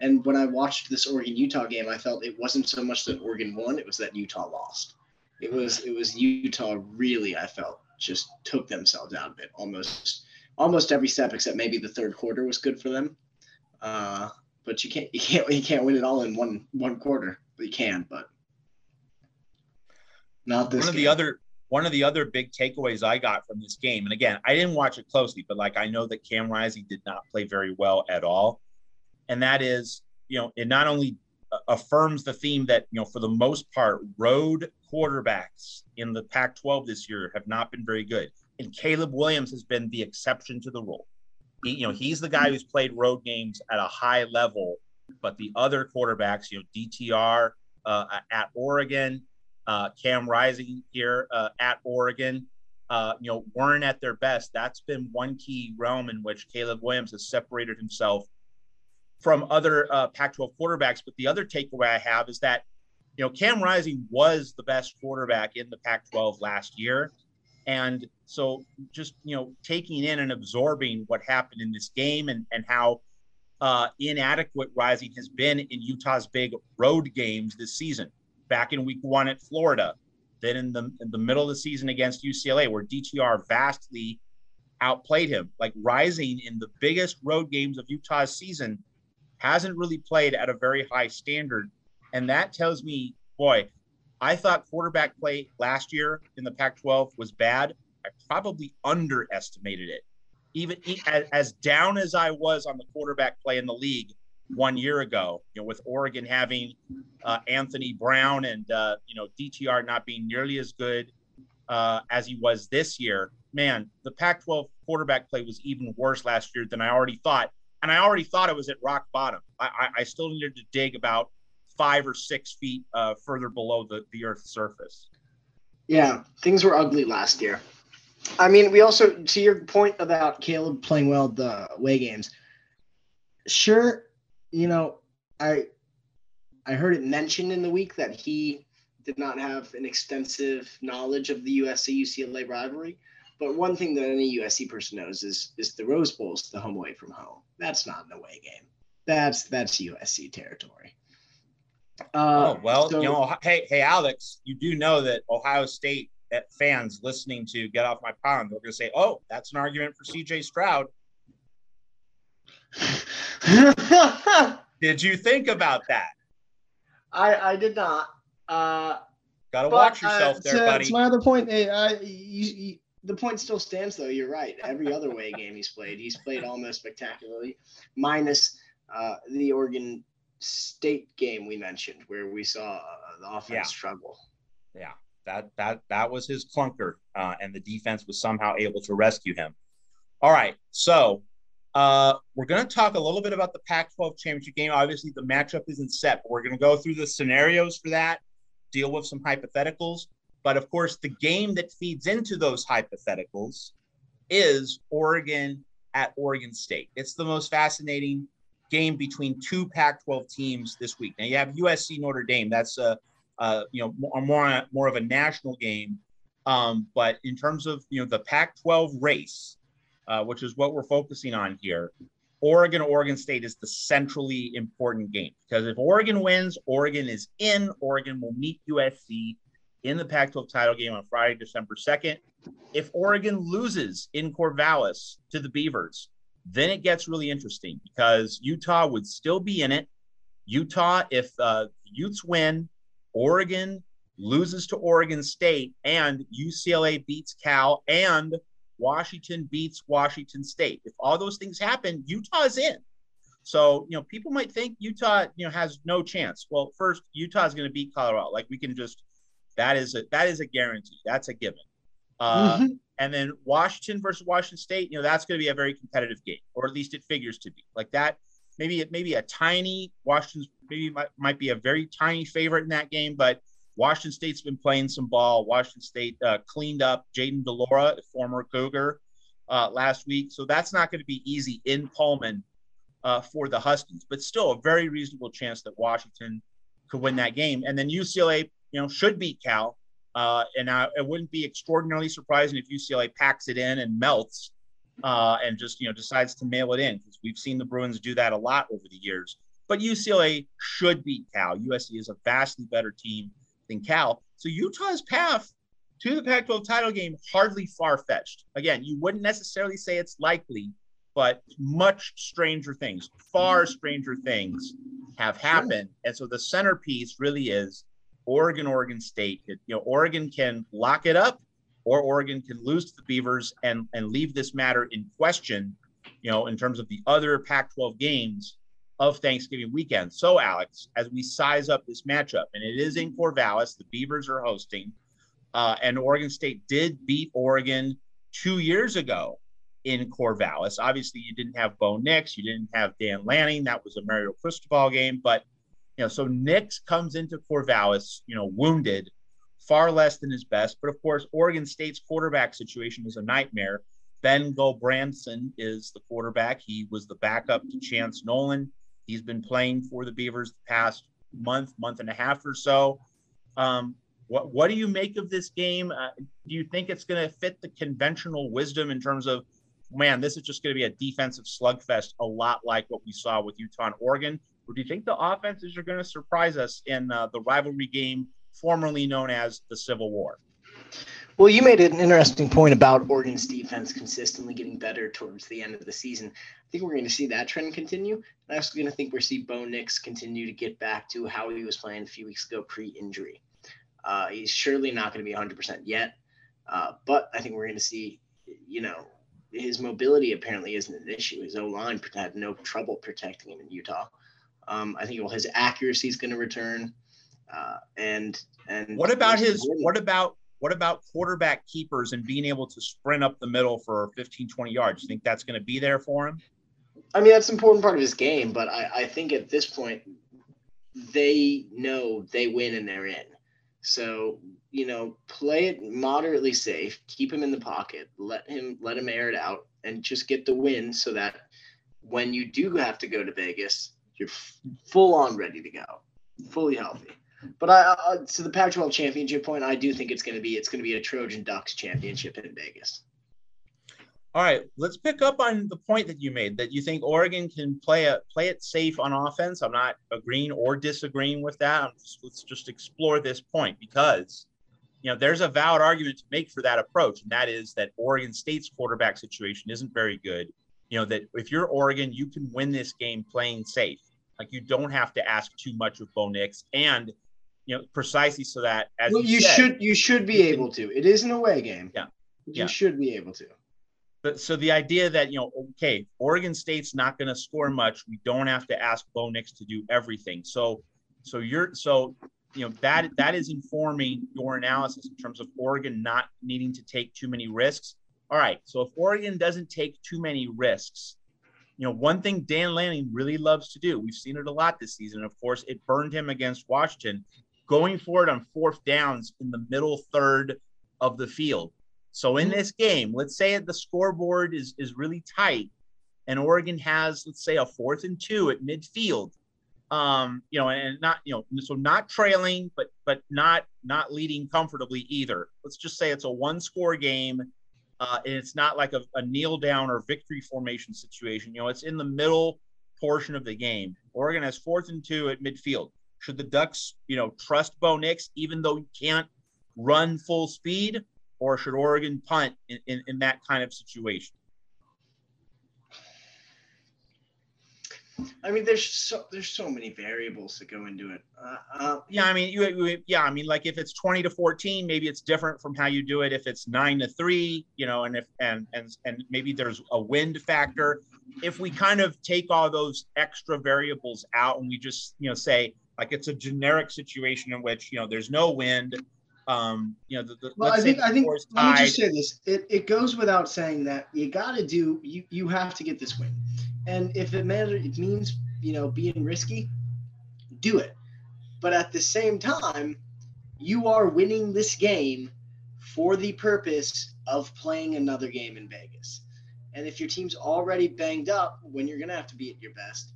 And when I watched this Oregon Utah game, I felt it wasn't so much that Oregon won; it was that Utah lost. It was it was Utah really I felt just took themselves out of it almost almost every step except maybe the third quarter was good for them. Uh, but you can't you can't you can't win it all in one one quarter. You can, but not this. One of game. the other one of the other big takeaways I got from this game, and again, I didn't watch it closely, but like I know that Cam Rising did not play very well at all, and that is, you know, it not only uh, affirms the theme that you know for the most part road quarterbacks in the Pac-12 this year have not been very good, and Caleb Williams has been the exception to the rule. He, you know, he's the guy who's played road games at a high level, but the other quarterbacks, you know, DTR uh, at Oregon, uh, Cam Rising here uh, at Oregon, uh, you know, weren't at their best. That's been one key realm in which Caleb Williams has separated himself from other uh, Pac-12 quarterbacks. But the other takeaway I have is that, you know, Cam Rising was the best quarterback in the Pac-12 last year, and so just you know taking in and absorbing what happened in this game and and how uh, inadequate Rising has been in Utah's big road games this season. Back in Week One at Florida, then in the in the middle of the season against UCLA, where DTR vastly outplayed him. Like Rising in the biggest road games of Utah's season hasn't really played at a very high standard, and that tells me, boy, I thought quarterback play last year in the Pac 12 was bad. I probably underestimated it. Even as, down as I was on the quarterback play in the league one year ago, you know, with Oregon having uh, Anthony Brown and, uh, you know, DTR not being nearly as good uh, as he was this year, man, the Pac 12 quarterback play was even worse last year than I already thought. And I already thought it was at rock bottom. I, I, I still needed to dig about five or six feet uh, further below the, the Earth's surface. Yeah, things were ugly last year. I mean, we also, to your point about Caleb playing well the away games, sure, you know, I I heard it mentioned in the week that he did not have an extensive knowledge of the USC UCLA rivalry. But one thing that any USC person knows is is the Rose Bowl's the home away from home. That's not an away game. That's that's USC territory. Uh, oh well, so, you know, hey, hey, Alex, you do know that Ohio State fans listening to Get Off My Pond, they're going to say, "Oh, that's an argument for C.J. Stroud." did you think about that? I I did not. Uh, Got to watch yourself uh, there, to, buddy. It's my other point. I, you, you, the point still stands, though. You're right. Every other way game he's played, he's played almost spectacularly, minus uh, the Oregon State game we mentioned, where we saw uh, the offense yeah. struggle. Yeah, that that that was his clunker, uh, and the defense was somehow able to rescue him. All right, so uh, we're going to talk a little bit about the Pac-12 championship game. Obviously, the matchup isn't set, but we're going to go through the scenarios for that, deal with some hypotheticals. But of course, the game that feeds into those hypotheticals is Oregon at Oregon State. It's the most fascinating game between two Pac-12 teams this week. Now you have USC Notre Dame. That's a, a you know more more, of a national game. Um, but in terms of you know the Pac-12 race, uh, which is what we're focusing on here, Oregon Oregon State is the centrally important game because if Oregon wins, Oregon is in. Oregon will meet USC in the Pac-12 title game on Friday, December 2nd. If Oregon loses in Corvallis to the Beavers, then it gets really interesting because Utah would still be in it. Utah, if uh, Utes win, Oregon loses to Oregon State, and UCLA beats Cal, and Washington beats Washington State. If all those things happen, Utah's in. So, you know, people might think Utah, you know, has no chance. Well, first, Utah is going to beat Colorado. Like we can just that is a that is a guarantee. That's a given. Uh, mm-hmm. And then Washington versus Washington State, you know, that's going to be a very competitive game, or at least it figures to be like that. Maybe it maybe a tiny Washington's maybe might, might be a very tiny favorite in that game, but Washington State's been playing some ball. Washington State uh, cleaned up Jayden de Laura, former Cougar, uh, last week, so that's not going to be easy in Pullman uh, for the Huskies, but still a very reasonable chance that Washington could win that game. And then UCLA, you know, should beat Cal. Uh, and I, it wouldn't be extraordinarily surprising if UCLA packs it in and melts uh, and just you know decides to mail it in because we've seen the Bruins do that a lot over the years. But UCLA should beat Cal. USC is a vastly better team than Cal. So Utah's path to the Pac 12 title game, hardly far fetched. Again, you wouldn't necessarily say it's likely, but much stranger things, far stranger things have happened. And so the centerpiece really is Oregon, Oregon State. It, you know, Oregon can lock it up or Oregon can lose to the Beavers and, and leave this matter in question, you know, in terms of the other Pac 12 games of Thanksgiving weekend. So, Alex, as we size up this matchup, and it is in Corvallis, the Beavers are hosting, uh, and Oregon State did beat Oregon two years ago in Corvallis. Obviously, you didn't have Bo Nix, you didn't have Dan Lanning. That was a Mario Cristobal game, but you know, so Nix comes into Corvallis, you know, wounded, far less than his best. But of course, Oregon State's quarterback situation is a nightmare. Ben Gulbranson is the quarterback. He was the backup to Chance Nolan. He's been playing for the Beavers the past month, month and a half or so. Um, what what do you make of this game? Uh, do you think it's going to fit the conventional wisdom in terms of, man, this is just going to be a defensive slugfest, a lot like what we saw with Utah and Oregon? Or do you think the offenses are going to surprise us in uh, the rivalry game formerly known as the Civil War? Well, you made an interesting point about Oregon's defense consistently getting better towards the end of the season. I think we're going to see that trend continue. I'm also going to think we're see Bo Nix continue to get back to how he was playing a few weeks ago pre-injury. Uh, he's surely not going to be 100% yet, uh, but I think we're going to see, you know, his mobility apparently isn't an issue. His O line had no trouble protecting him in Utah. Um, I think well, his accuracy is going to return. Uh, and and what about his? What about what about quarterback keepers and being able to sprint up the middle for 15, 20 yards? You think that's going to be there for him? I mean, that's an important part of his game, but I, I think at this point, they know they win and they're in. So, you know, play it moderately safe, keep him in the pocket, let him let him air it out and just get the win so that when you do have to go to Vegas, you're f- full on ready to go, fully healthy. But I, uh, to the Pac-12 championship point, I do think it's going to be it's going to be a Trojan Ducks championship in Vegas. All right, let's pick up on the point that you made that you think Oregon can play a play it safe on offense. I'm not agreeing or disagreeing with that. Just, let's just explore this point because you know there's a valid argument to make for that approach, and that is that Oregon State's quarterback situation isn't very good. You know that if you're Oregon, you can win this game playing safe. Like you don't have to ask too much of Bo Nix, and you know precisely so that as well, you, you said, should you should be able to. It is an away game. Yeah, you yeah. should be able to. But so the idea that you know, okay, Oregon State's not going to score much. We don't have to ask Bo Nix to do everything. So, so you're so you know that that is informing your analysis in terms of Oregon not needing to take too many risks. All right, so if Oregon doesn't take too many risks, you know, one thing Dan Lanning really loves to do, we've seen it a lot this season. Of course, it burned him against Washington, going for it on fourth downs in the middle third of the field. So in this game, let's say the scoreboard is is really tight, and Oregon has, let's say, a fourth and two at midfield. Um, you know, and not, you know, so not trailing, but but not not leading comfortably either. Let's just say it's a one score game. Uh, and it's not like a, a kneel down or victory formation situation. You know, it's in the middle portion of the game. Oregon has fourth and two at midfield. Should the Ducks, you know, trust Bo Nix even though he can't run full speed, or should Oregon punt in, in, in that kind of situation? I mean, there's so there's so many variables that go into it. Uh, uh, Yeah, I mean, you, you, yeah, I mean, like if it's twenty to fourteen, maybe it's different from how you do it. If it's nine to three, you know, and if and and and maybe there's a wind factor. If we kind of take all those extra variables out and we just you know say like it's a generic situation in which you know there's no wind, um, you know, the, the, well, I think I think let me just say this: it, it goes without saying that you got to do you you have to get this win, and if it matters, it means you know being risky, do it. But at the same time, you are winning this game for the purpose of playing another game in Vegas. And if your team's already banged up when you're gonna have to be at your best,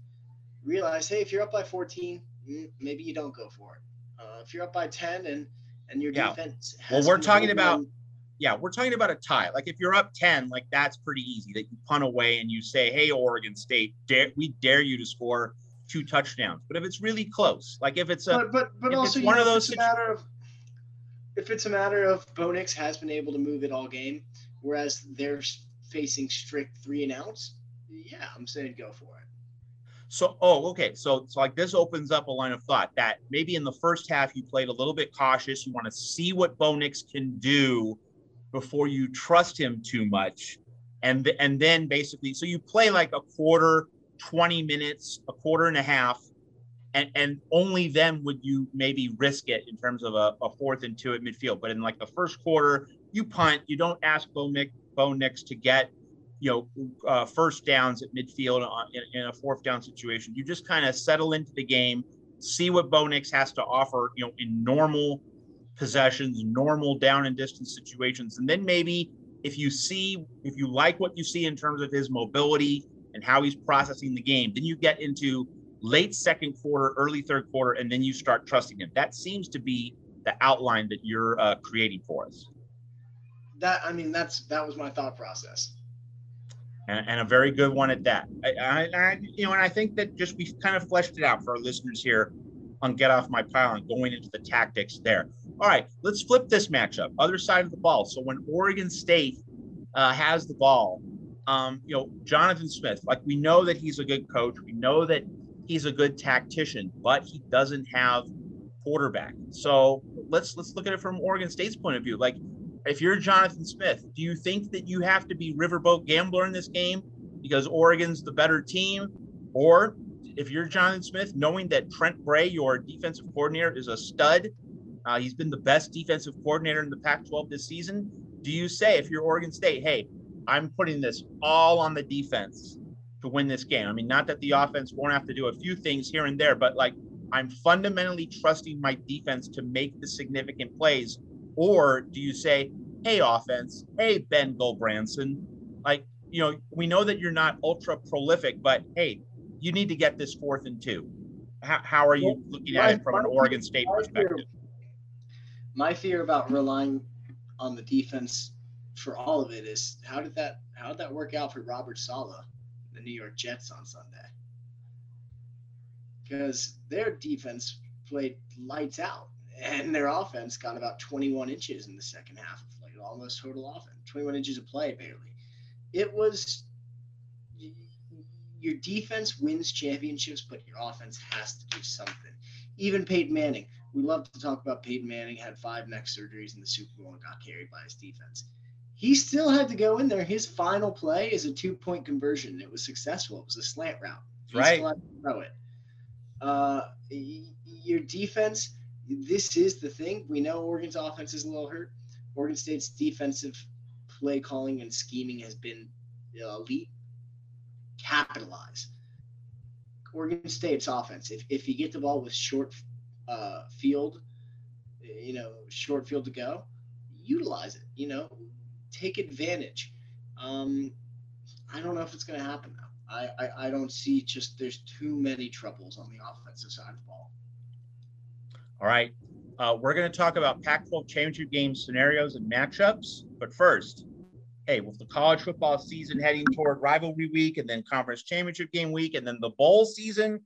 realize hey, if you're up by 14, mm, maybe you don't go for it. Uh, if you're up by 10 and and your Yeah. defense, Well, we're talking about- on- yeah, we're talking about a tie. Like if you're up 10, like that's pretty easy that you punt away and you say, hey, Oregon State, dare, we dare you to score two touchdowns. But if it's really close, like if it's a, but but but also one you of those it's a matter of if it's a matter of Bo Nix has been able to move it all game, whereas they're facing strict three and outs, yeah, I'm saying go for it. So, oh, okay. So, so like this opens up a line of thought that maybe in the first half you played a little bit cautious. You want to see what Bo Nix can do before you trust him too much, and and then basically, so you play like a quarter, twenty minutes, a quarter and a half, and and only then would you maybe risk it in terms of a, a fourth and two at midfield. But in like the first quarter, you punt. You don't ask Bo Nix, Bo Nix to get you know, uh, first downs at midfield in, in, a fourth down situation. You just kind of settle into the game, see what Bo Nix has to offer, you know, in normal possessions, normal down and distance situations. And then maybe if you see, if you like what you see in terms of his mobility and how he's processing the game, then you get into late second quarter, early third quarter, and then you start trusting him. That seems to be the outline that you're uh, creating for us. That, I mean, that's, that was my thought process and, and a very good one at that. I, I, you know, and I think that just we've kind of fleshed it out for our listeners here on Get Off My pile and going into the tactics there. All right, let's flip this matchup. Other side of the ball. So when Oregon State uh, has the ball, um, you know, Jonathan Smith, like we know that he's a good coach. We know that he's a good tactician, but he doesn't have quarterback. So let's let's look at it from Oregon State's point of view. Like if you're Jonathan Smith, do you think that you have to be riverboat gambler in this game because Oregon's the better team? Or if you're Jonathan Smith, knowing that Trent Bray, your defensive coordinator, is a stud, uh, he's been the best defensive coordinator in the Pac 12 this season, do you say, if you're Oregon State, hey, I'm putting this all on the defense to win this game? I mean, not that the offense won't have to do a few things here and there, but like I'm fundamentally trusting my defense to make the significant plays or do you say, hey, offense, hey, Ben Gulbranson, like, you know, we know that you're not ultra prolific, but hey, you need to get this fourth and two. How, how are you looking at it from an Oregon State perspective? My fear about relying on the defense for all of it is how did that how did that work out for Robert Saleh, the New York Jets on Sunday? Because their defense played lights out and their offense got about 21 inches in the second half, of like almost total offense, 21 inches of play barely. It was your defense wins championships, but your offense has to do something. Even Peyton Manning, we love to talk about Peyton Manning had five neck surgeries in the Super Bowl and got carried by his defense. He still had to go in there. His final play is a two point conversion. It was successful. It was a slant route. He right. throw it. Uh, your defense this is the thing. We know Oregon's offense is a little hurt. Oregon State's defensive play calling and scheming has been elite. Capitalize. Oregon State's offense. If, if you get the ball with short uh, field, you know, short field to go, utilize it. You know, take advantage. Um, I don't know if it's going to happen though. I, I, I don't see just there's too many troubles on the offensive side of the ball. All right. Uh, we're going to talk about Pac 12 championship game scenarios and matchups. But first, hey, with the college football season heading toward rivalry week and then conference championship game week and then the bowl season,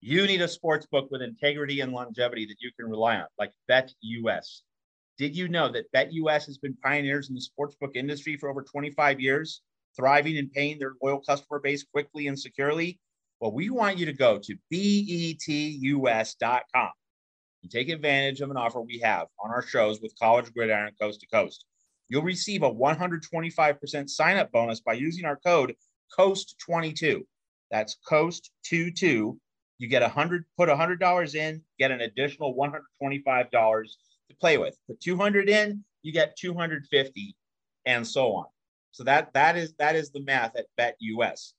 you need a sports book with integrity and longevity that you can rely on, like Bet US. Did you know that Bet US has been pioneers in the sportsbook industry for over 25 years, thriving and paying their loyal customer base quickly and securely? Well, we want you to go to betus.com and take advantage of an offer we have on our shows with College Gridiron Coast to Coast. You'll receive a 125% sign up bonus by using our code COAST22. That's COAST22. You get a hundred, put a hundred dollars in, get an additional $125 to play with. Put 200 in, you get 250 and so on. So that that is that is the math at Bet US.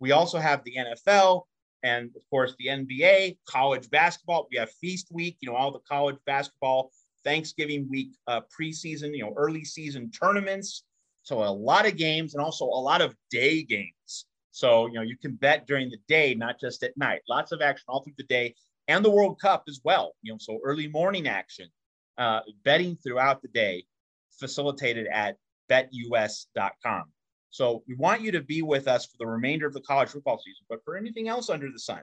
We also have the NFL, and of course the NBA, college basketball. We have Feast Week, you know, all the college basketball, Thanksgiving week, uh, preseason, you know, early season tournaments. So a lot of games and also a lot of day games. So you know you can bet during the day, not just at night. Lots of action all through the day, and the World Cup as well. You know, so early morning action, uh, betting throughout the day, facilitated at betus.com. So we want you to be with us for the remainder of the college football season, but for anything else under the sun,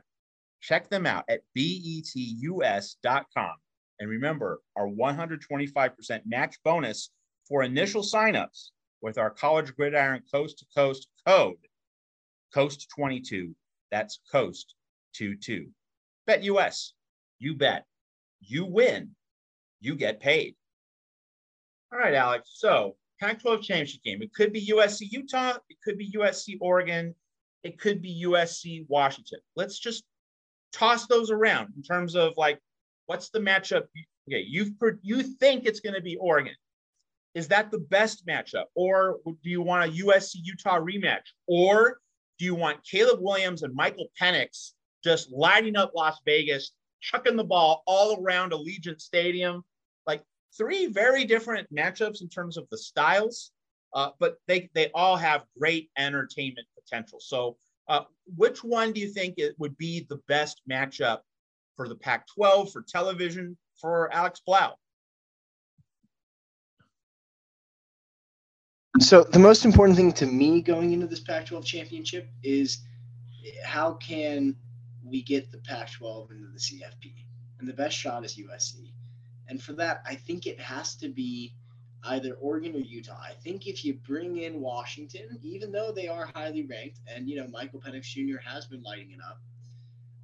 check them out at betus.com And remember, our 125% match bonus for initial signups with our College Gridiron Coast to Coast code, Coast 22. That's Coast 22. Bet US. You bet. You win. You get paid. All right, Alex. So, Pac 12 championship game. It could be USC Utah. It could be USC Oregon. It could be USC Washington. Let's just toss those around in terms of like, what's the matchup? Okay, you you think it's going to be Oregon. Is that the best matchup? Or do you want a USC Utah rematch? Or do you want Caleb Williams and Michael Penix just lighting up Las Vegas, chucking the ball all around Allegiant Stadium? Three very different matchups in terms of the styles, uh, but they, they all have great entertainment potential. So, uh, which one do you think it would be the best matchup for the Pac 12, for television, for Alex Blau? So the most important thing to me going into this Pac-12 championship is how can we get the Pac-12 into the CFP? And the best shot is USC. And for that, I think it has to be either Oregon or Utah. I think if you bring in Washington, even though they are highly ranked, and you know Michael Penix Jr. has been lighting it up,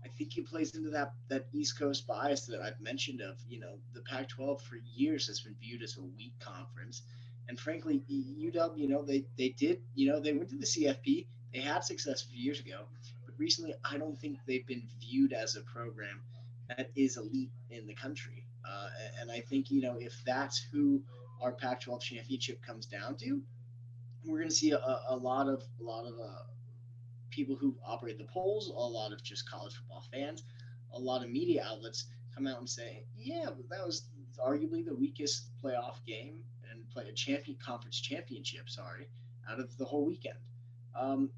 I think he plays into that that East Coast bias that I've mentioned. Of you know the Pac-12 for years has been viewed as a weak conference, and frankly, UW, you know, they they did, you know, they went to the CFP. They had success a few years ago, but recently, I don't think they've been viewed as a program that is elite in the country. Uh, and I think you know if that's who our Pac-12 championship comes down to, we're going to see a, a, lot of a lot of uh, people who operate the polls, a lot of just college football fans, a lot of media outlets come out and say, yeah, that was arguably the weakest playoff game and play a champion conference championship. Sorry, out of the whole weekend. Um,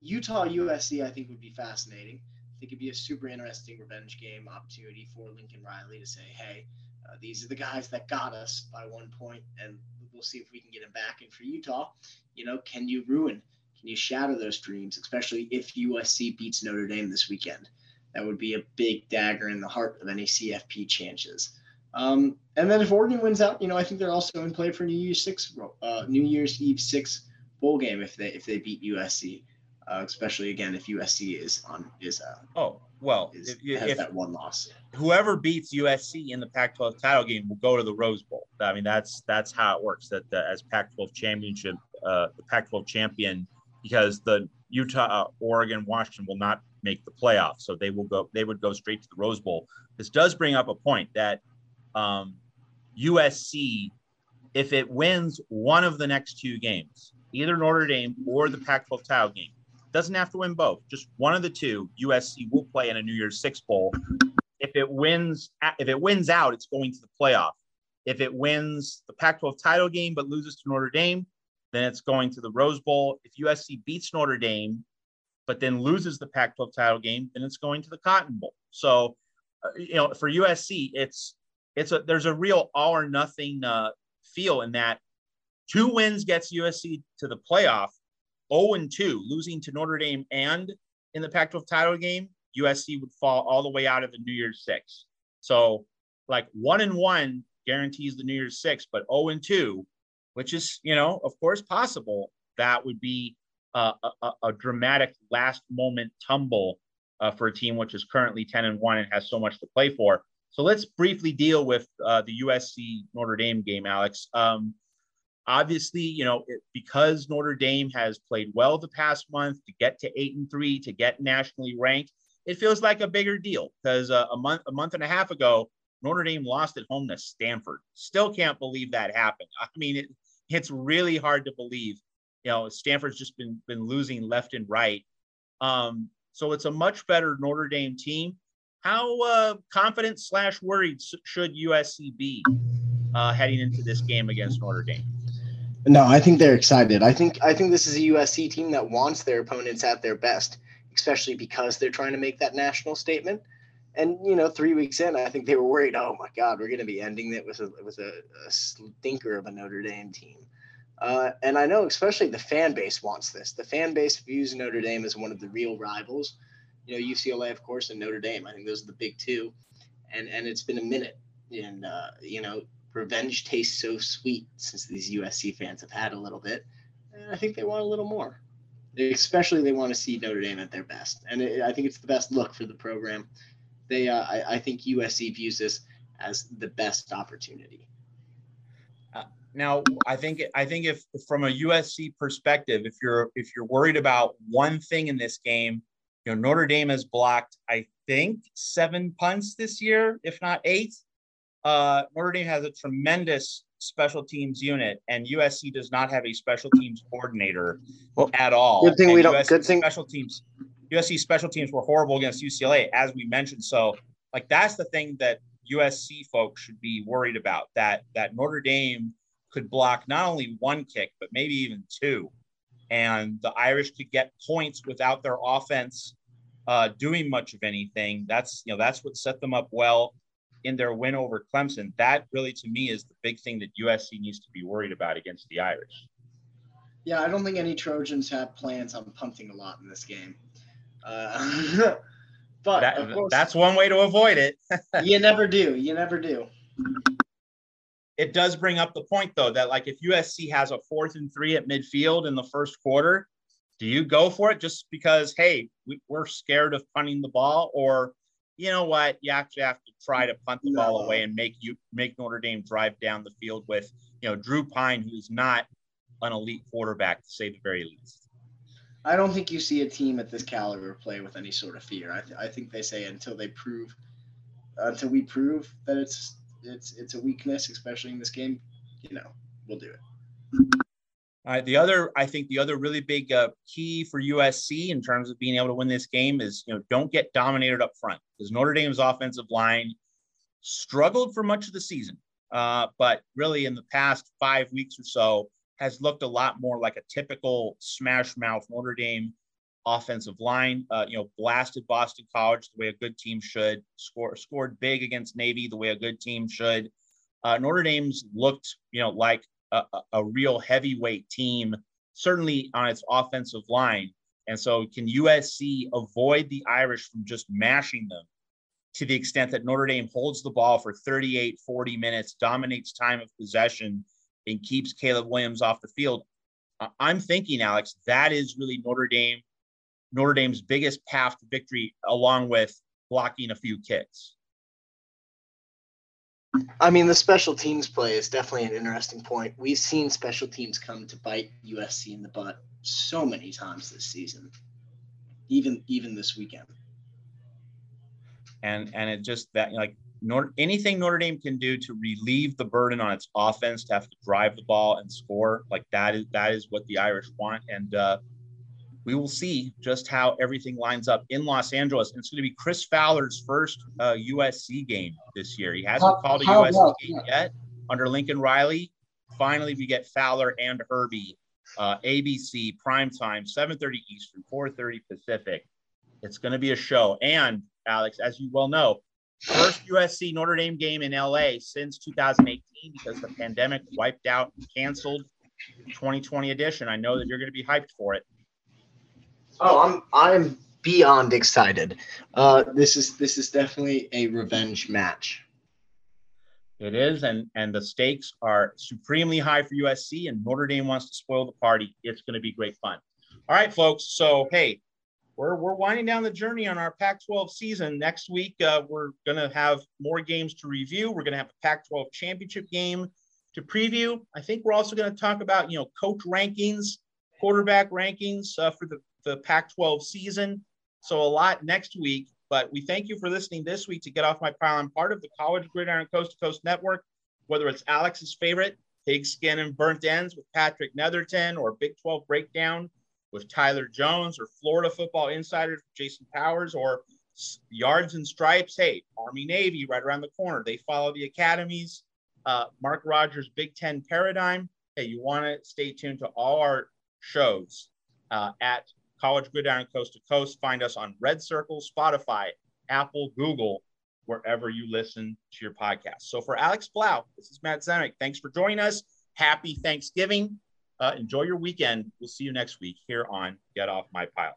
Utah USC I think would be fascinating. Think it'd be a super interesting revenge game opportunity for Lincoln Riley to say, hey, uh, these are the guys that got us by one point, and we'll see if we can get them back. And for Utah, you know, can you ruin, can you shatter those dreams, especially if USC beats Notre Dame this weekend? That would be a big dagger in the heart of any CFP chances. Um, and then if Oregon wins out, you know, I think they're also in play for New Year's six, uh, New Year's Eve six bowl game if they if they beat USC, uh, especially again if USC is on is uh oh well is, if, has if that one loss. Whoever beats USC in the Pac-12 title game will go to the Rose Bowl. I mean that's that's how it works. That as Pac-12 championship, uh, the Pac-12 champion, because the Utah, Oregon, Washington will not make the playoffs, so they will go. They would go straight to the Rose Bowl. This does bring up a point that um, USC, if it wins one of the next two games, either Notre Dame or the Pac 12 title game, doesn't have to win both, just one of the two, USC will play in a New Year's Six bowl. If it wins, if it wins out, it's going to the playoff. If it wins the Pac 12 title game but loses to Notre Dame, then it's going to the Rose Bowl. If USC beats Notre Dame, but then loses the Pac 12 title game, then it's going to the Cotton Bowl. So, uh, you know, for USC, it's it's a there's a real all or nothing uh, feel in that two wins gets USC to the playoff. 0 and 2, losing to Notre Dame and in the Pac 12 title game, USC would fall all the way out of the New Year's Six. So, like one and one guarantees the New Year's Six, but 0 and 2, which is, you know, of course possible, that would be a, a, a dramatic last moment tumble uh, for a team which is currently 10 and 1 and has so much to play for. So let's briefly deal with uh, the USC Notre Dame game, Alex. Um, obviously, you know, it, because Notre Dame has played well the past month to get to eight and three, to get nationally ranked, it feels like a bigger deal because uh, a month, a month and a half ago, Notre Dame lost at home to Stanford. Still can't believe that happened. I mean, it, it's really hard to believe. You know, Stanford's just been been losing left and right. Um, so it's a much better Notre Dame team. How uh, confident slash worried should USC be uh, heading into this game against Notre Dame? No, I think they're excited. I think I think this is a USC team that wants their opponents at their best, especially because they're trying to make that national statement. And you know, three weeks in, I think they were worried. Oh my God, we're going to be ending it with a with a, a stinker of a Notre Dame team. Uh, and I know, especially the fan base wants this. The fan base views Notre Dame as one of the real rivals you know, UCLA, of course, and Notre Dame. I think those are the big two. And and it's been a minute. and uh, you know, revenge tastes so sweet since these USC fans have had a little bit. And I think they want a little more. Especially, they want to see Notre Dame at their best, and it, I think it's the best look for the program. They, uh, I, I think USC views this as the best opportunity. Uh, now, I think I think if from a USC perspective, if you're if you're worried about one thing in this game, you know Notre Dame has blocked I think seven punts this year, if not eight uh, Notre Dame has a tremendous special teams unit, and USC does not have a special teams coordinator well, at all. Good thing and we don't. USC good thing special teams. USC special teams were horrible against UCLA, as we mentioned. So, like that's the thing that USC folks should be worried about. That that Notre Dame could block not only one kick, but maybe even two, and the Irish could get points without their offense uh, doing much of anything. That's you know that's what set them up well in their win over Clemson, that really to me is the big thing that USC needs to be worried about against the Irish. Yeah, I don't think any Trojans have plans on punting a lot in this game. Uh, but that, course, that's one way to avoid it. you never do. You never do. It does bring up the point, though, that like if USC has a fourth and three at midfield in the first quarter, do you go for it just because, hey, we, are scared of punting the ball? Or you know what? You actually have to try to punt the no. ball away and make you make Notre Dame drive down the field with you know Drew Pyne, who's not an elite quarterback to say the very least. I don't think you see a team at this caliber play with any sort of fear. I, th- I think they say until they prove, until we prove that it's it's it's a weakness, especially in this game, you know, we'll do it. Right. The other, I think, the other really big uh, key for USC in terms of being able to win this game is, you know, don't get dominated up front because Notre Dame's offensive line struggled for much of the season, uh, but really in the past five weeks or so has looked a lot more like a typical smash mouth Notre Dame offensive line. Uh, you know, blasted Boston College the way a good team should. Score scored big against Navy the way a good team should. Uh, Notre Dame's looked, you know, like a, a real heavyweight team, certainly on its offensive line. And so, can USC avoid the Irish from just mashing them to the extent that Notre Dame holds the ball for 38, 40 minutes, dominates time of possession, and keeps Caleb Williams off the field? I'm thinking, Alex, that is really Notre Dame, Notre Dame's biggest path to victory, along with blocking a few kicks. I mean, the special teams play is definitely an interesting point. We've seen special teams come to bite USC in the butt so many times this season, even even this weekend. And and it just that like Notre, anything Notre Dame can do to relieve the burden on its offense to have to drive the ball and score like that is that is what the Irish want. And uh, we will see just how everything lines up in Los Angeles. And it's going to be Chris Fowler's first uh, USC game this year. He hasn't how, called a USC game yeah. yet under Lincoln Riley. Finally, we get Fowler and Herbie. Uh, ABC prime time, 7:30 Eastern, 4:30 Pacific. It's going to be a show. And Alex, as you well know, first USC Notre Dame game in LA since 2018 because the pandemic wiped out and canceled 2020 edition. I know that you're going to be hyped for it. Oh, I'm I'm beyond excited. Uh, this is this is definitely a revenge match. It is, and and the stakes are supremely high for USC, and Notre Dame wants to spoil the party. It's going to be great fun. All right, folks. So hey, we're we're winding down the journey on our Pac-12 season. Next week, uh, we're going to have more games to review. We're going to have a Pac-12 championship game to preview. I think we're also going to talk about you know coach rankings, quarterback rankings uh, for the the Pac 12 season. So, a lot next week. But we thank you for listening this week to Get Off My Pile. I'm part of the College Gridiron Coast to Coast Network, whether it's Alex's favorite, Pigskin and Burnt Ends with Patrick Netherton, or Big 12 Breakdown with Tyler Jones, or Florida Football Insiders with Jason Powers, or Yards and Stripes. Hey, Army Navy right around the corner. They follow the academies. Uh, Mark Rogers' Big Ten Paradigm. Hey, you want to stay tuned to all our shows uh, at College Gridiron Coast to Coast. Find us on Red Circle, Spotify, Apple, Google, wherever you listen to your podcast. So for Alex Blau, this is Matt Zemek. Thanks for joining us. Happy Thanksgiving. Uh, enjoy your weekend. We'll see you next week here on Get Off My Pile.